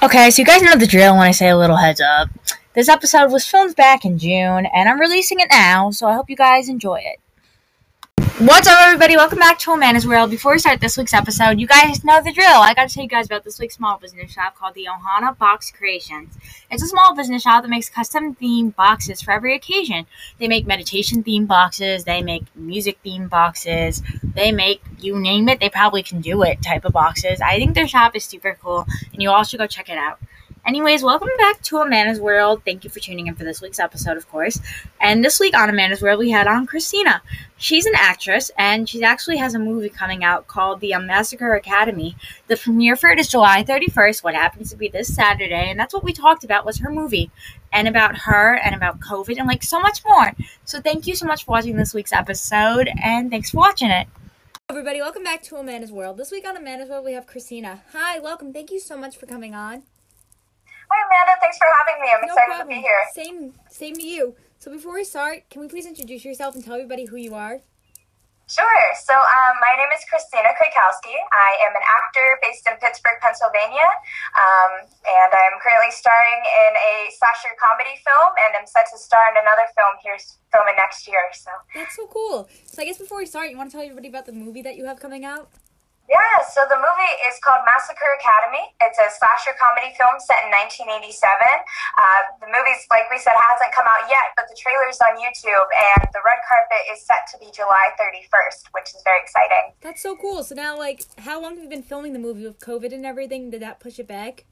Okay, so you guys know the drill when I say a little heads up. This episode was filmed back in June, and I'm releasing it now, so I hope you guys enjoy it. What's up, everybody? Welcome back to Amanda's World. Before we start this week's episode, you guys know the drill. I gotta tell you guys about this week's small business shop called the Ohana Box Creations. It's a small business shop that makes custom themed boxes for every occasion. They make meditation themed boxes, they make music themed boxes, they make you name it, they probably can do it type of boxes. I think their shop is super cool, and you all should go check it out. Anyways, welcome back to Amanda's World. Thank you for tuning in for this week's episode, of course. And this week on Amanda's World, we had on Christina. She's an actress, and she actually has a movie coming out called The Massacre Academy. The premiere for it is July 31st, what happens to be this Saturday, and that's what we talked about was her movie, and about her, and about COVID, and like so much more. So thank you so much for watching this week's episode, and thanks for watching it. Everybody, welcome back to Amanda's World. This week on Amanda's World, we have Christina. Hi, welcome. Thank you so much for coming on. Hi, Amanda. Thanks for having me. I'm No excited problem. to be here. Same, same to you. So before we start, can we please introduce yourself and tell everybody who you are? Sure. So, um, my name is Christina Krakowski. I am an actor based in Pittsburgh, Pennsylvania, um, and I'm currently starring in a slasher comedy film, and I'm set to star in another film here filming next year. So, That's so cool. So I guess before we start, you want to tell everybody about the movie that you have coming out? Yeah. So the movie is called Massacre Academy. It's a slasher comedy film set in 1987. Uh, the movie's, like we said, hasn't come out yet, but the trailer's on YouTube, and the red carpet is set to be July 31st, which is very exciting. That's so cool. So now, like, how long have you been filming the movie with COVID and everything? Did that push it back?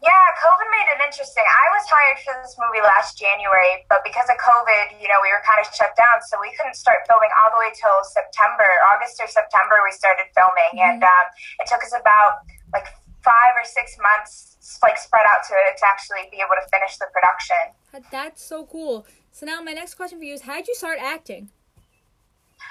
Yeah, COVID made it interesting. I was hired for this movie last January, but because of COVID, you know, we were kind of shut down, so we couldn't start filming all the way till September, August or September. We started filming, and um, it took us about like five or six months, like spread out to to actually be able to finish the production. That's so cool. So now, my next question for you is, how did you start acting?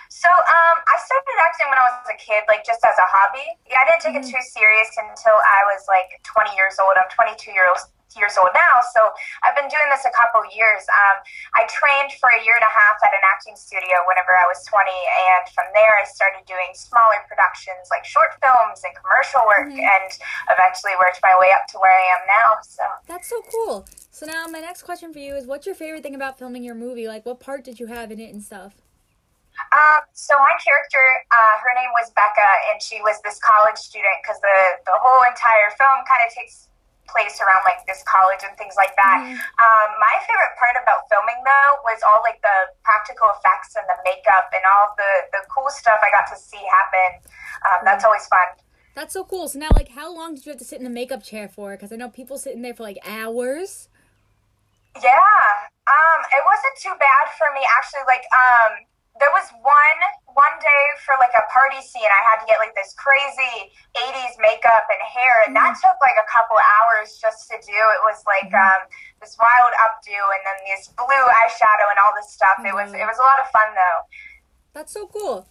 So, um, I started acting when I was a kid, like just as a hobby. Yeah, I didn't take it too serious until I was like 20 years old. I'm 22 years years old now, so I've been doing this a couple years. Um, I trained for a year and a half at an acting studio whenever I was 20, and from there I started doing smaller productions like short films and commercial work, and eventually worked my way up to where I am now. So. That's so cool. So now, my next question for you is, what's your favorite thing about filming your movie? Like, what part did you have in it and stuff? Um, so my character, uh, her name was Becca, and she was this college student because the the whole entire film kind of takes place around like this college and things like that. Um, my favorite part about filming though was all like the practical effects and the makeup and all the the cool stuff I got to see happen. Um, that's always fun. That's so cool. So now, like, how long did you have to sit in the makeup chair for? Because I know people sit in there for like hours. Yeah. Um, it wasn't too bad for me actually. Like, um, there was one one day for like a party scene. I had to get like this crazy '80s makeup and hair, and that took like a couple hours just to do. It was like um, this wild updo, and then this blue eyeshadow and all this stuff. It was it was a lot of fun though. That's so cool.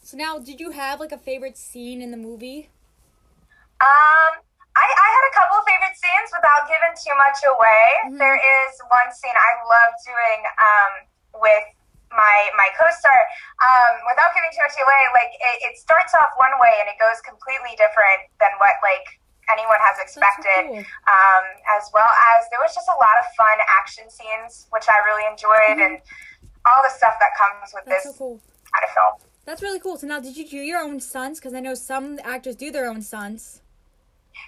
So now, did you have like a favorite scene in the movie? Um, I, I had a couple of favorite scenes without giving too much away. There is one scene I love doing um, with my my co-star. Um, without giving too much away, like it, it starts off one way and it goes completely different than what like anyone has expected. cool. Um, as well as there was just a lot of fun action scenes, which I really enjoyed, and all the stuff that comes with That's this so cool. kind of film. That's really cool. So now, did you do your own stunts? Because I know some actors do their own stunts.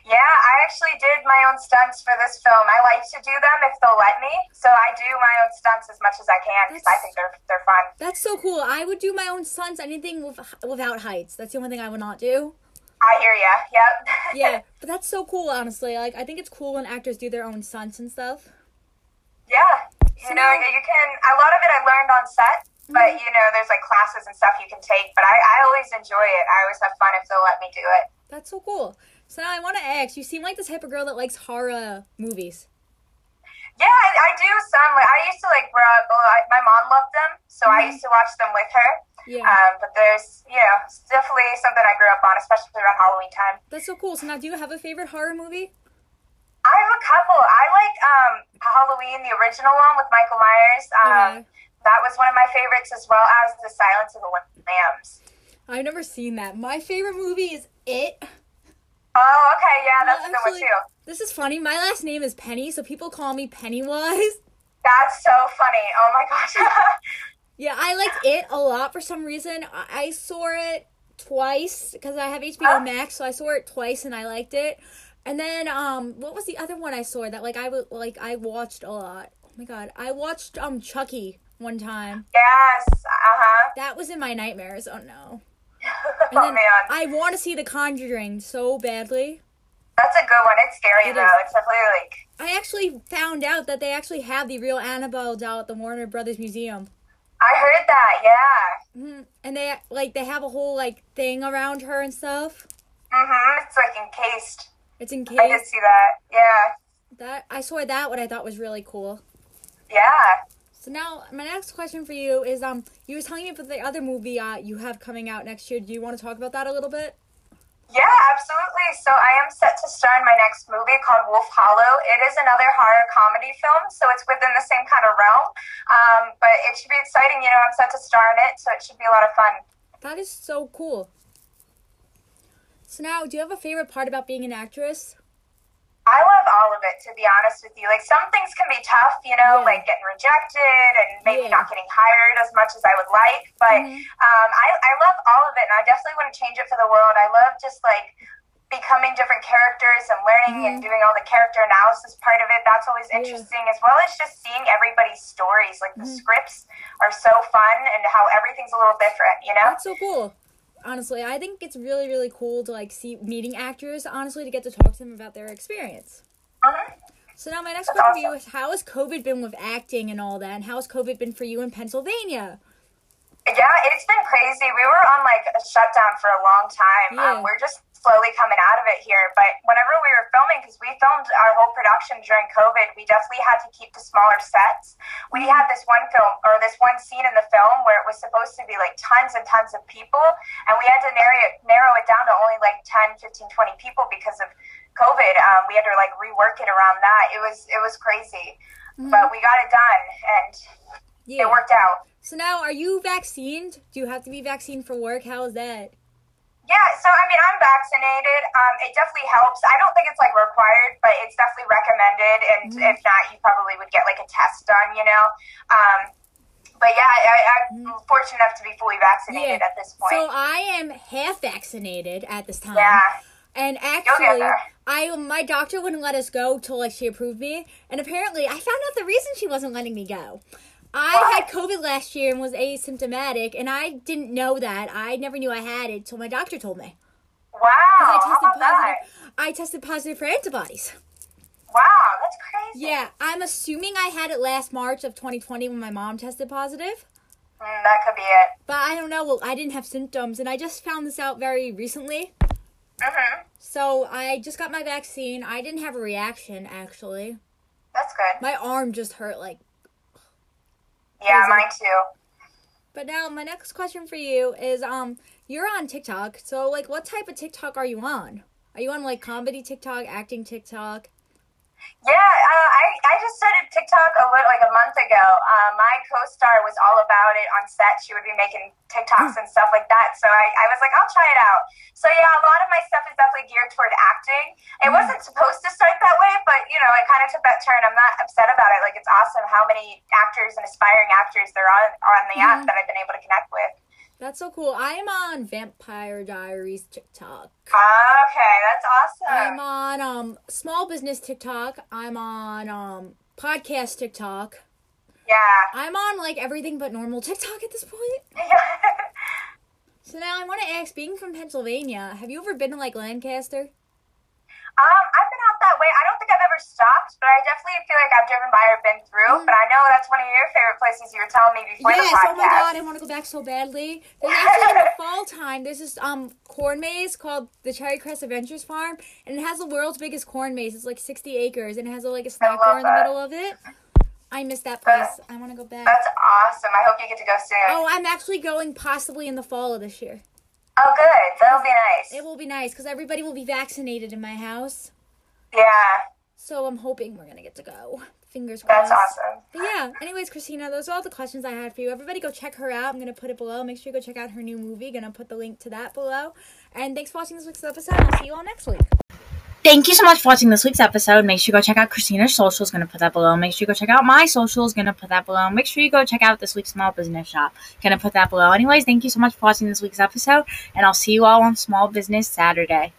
Yeah, I actually did my own stunts for this film. I like to do them if they'll let me, so I do my own stunts as much as I can because I think they're they're fun. That's so cool. I would do my own stunts. Anything with, without heights. That's the only thing I would not do. I hear ya. Yep. Yeah, but that's so cool. Honestly, like I think it's cool when actors do their own stunts and stuff. yeah. You So know, now- you can. A lot of it I learned on set, but mm-hmm. you know, there's like classes and stuff you can take. But I, I always enjoy it. I always have fun if they'll let me do it. That's so cool. So now I want to ask. You seem like the type of girl that likes horror movies. Yeah, I, I do some. Like, I used to like grow up. well, I, my mom loved them, so I used to watch them with her. Yeah, Um, but there's, you know, it's definitely something I grew up on, especially around Halloween time. that's so cool. So now, do you have a favorite horror movie? I have a couple. I like um, Halloween, the original one with Michael Myers. Um, Okay. That was one of my favorites, as well as The Silence of the Lambs. I've never seen that. My favorite movie is It. Oh, okay, yeah, that's a good one Actually- too. This is funny. My last name is Penny, so people call me Pennywise. That's so funny. Oh my gosh. Yeah, I liked it a lot for some reason. I, I saw it twice because I have HBO Max, so I saw it twice and I liked it. And then um, what was the other one I saw that like I would like I watched a lot? Oh my god, I watched um Chucky one time. yes. Uh huh. That was in my nightmares. Oh no. Oh man, I want to see The Conjuring so badly. that's a good one. It's scary It though. is. It's definitely like. I actually found out that they actually have the real Annabelle doll at the Warner Brothers Museum. I heard that. Yeah. hmm And they like they have a whole like thing around her and stuff. Mhm. It's like encased. It's encased. I did see that. Yeah. that I saw that what I thought was really cool. Yeah. So now my next question for you is um you were telling me about the other movie uh you have coming out next year. Do you want to talk about that a little bit? Yeah, absolutely. So I am set to star in my next movie called Wolf Hollow. It is another horror comedy film, so it's within the same kind of realm. Um, but it should be exciting. You know, I'm set to star in it, so it should be a lot of fun. That is so cool. So now, do you have a favorite part about being an actress? I love all of it, to be honest with you. Like some things can be tough, you know, Yeah. like getting rejected and maybe Yeah. not getting hired as much as I would like. But Mhm. um, I, I love all of it, and I definitely want to change it for the world. I love just like becoming different characters and learning and doing all the character analysis part of it. That's always Mm-hmm. Yeah. interesting, as well as just seeing everybody's stories. Like the Mhm. scripts are so fun, and how everything's a little different, you know. That's so cool. Honestly, I think it's really really cool to like see meeting actors. Honestly, to get to talk to them about their experience. So now my next That's question for you is: How has COVID been with acting and all that? And how has COVID been for you in Pennsylvania? Yeah, it's been crazy. We were on like a shutdown for a long time. Yeah. Um, we're just slowly coming out of it here. But whenever we were filming, because we filmed our whole production during COVID, we definitely had to keep the smaller sets. We had this one film or this one scene in the film where it was supposed to be like tons and tons of people, and we had to narrow it, narrow it down to only like 10, 15, 20 people because of COVID. Um, we had to like rework it around that. It was it was crazy, but we got it done and Yeah. it worked out. So now, are you vaccinated? Do you have to be vaccinated for work? How is that? Yeah, so I mean, I'm vaccinated. Um, it definitely helps. I don't think it's like required, but it's definitely recommended. And Mhm. if not, you probably would get like a test done, you know. Um, but yeah, I, I'm fortunate enough to be fully vaccinated Yeah. at this point. So I am half vaccinated at this time. yeah, And actually. I my doctor wouldn't let us go till like she approved me. And apparently, I found out the reason she wasn't letting me go. I had COVID last year and was asymptomatic, and I didn't know that. I never knew I had it till my doctor told me. wow. I tested about that? positive. I tested positive for antibodies. Wow, that's crazy. Yeah, I'm assuming I had it last March of 2020 when my mom tested positive. Mm, that could be it. But I don't know. Well, I didn't have symptoms, and I just found this out very recently. hmm So I just got my vaccine. I didn't have a reaction actually. That's good. My arm just hurt like. Yeah, mine too. But now my next question for you is um you're on TikTok. So like what type of TikTok are you on? Are you on like comedy TikTok, acting TikTok? Yeah, uh, I, I just started TikTok a little like a month ago. Uh, my co-star was all about it on set. She would be making TikToks and stuff like that. So I, I was like, I'll try it out. So yeah, a lot of my stuff is definitely geared toward acting. It wasn't supposed to start that way, but you know, it kind of took that turn. I'm not upset about it. Like it's awesome how many actors and aspiring actors there are on the app Mhm. that I've been able to connect with. That's so cool. I am on Vampire Diaries TikTok. Okay, that's awesome. I'm on um small business TikTok. I'm on um podcast TikTok. Yeah. I'm on like everything but normal TikTok at this point. So now I want to ask, being from Pennsylvania, have you ever been to like Lancaster? Um, I've been out that way. I don't think I've ever stopped, but I definitely feel like I've driven by or been through. Mhm. But I know that's one of your favorite places you were telling me before yes, the podcast. oh my god, I want to go back so badly. There's actually in the fall time, there's this um corn maze called the Cherry Crest Adventures Farm, and it has the world's biggest corn maze. It's like 60 acres, and it has a, like a snack bar in the middle of it. I miss that place. I want to go back. That's awesome. I hope you get to go soon. Oh, I'm actually going possibly in the fall of this year. Oh, good. That'll be nice. It will be nice because everybody will be vaccinated in my house. Yeah, So I'm hoping we're gonna get to go. Fingers crossed. that's awesome. But yeah, anyways, Christina, those are all the questions I had for you. Everybody go check her out. I'm going to put it below. Make sure you go check out her new movie. Going to put the link to that below. And thanks for watching this week's episode. I'll see you all next week. thank you so much for watching this week's episode. Make sure you go check out Christina's socials. Gonna put that below. Make sure you go check out my socials. Gonna put that below. Make sure you go check out this week's small business shop. Gonna put that below. Anyways, thank you so much for watching this week's episode, and I'll see you all on Small Business Saturday.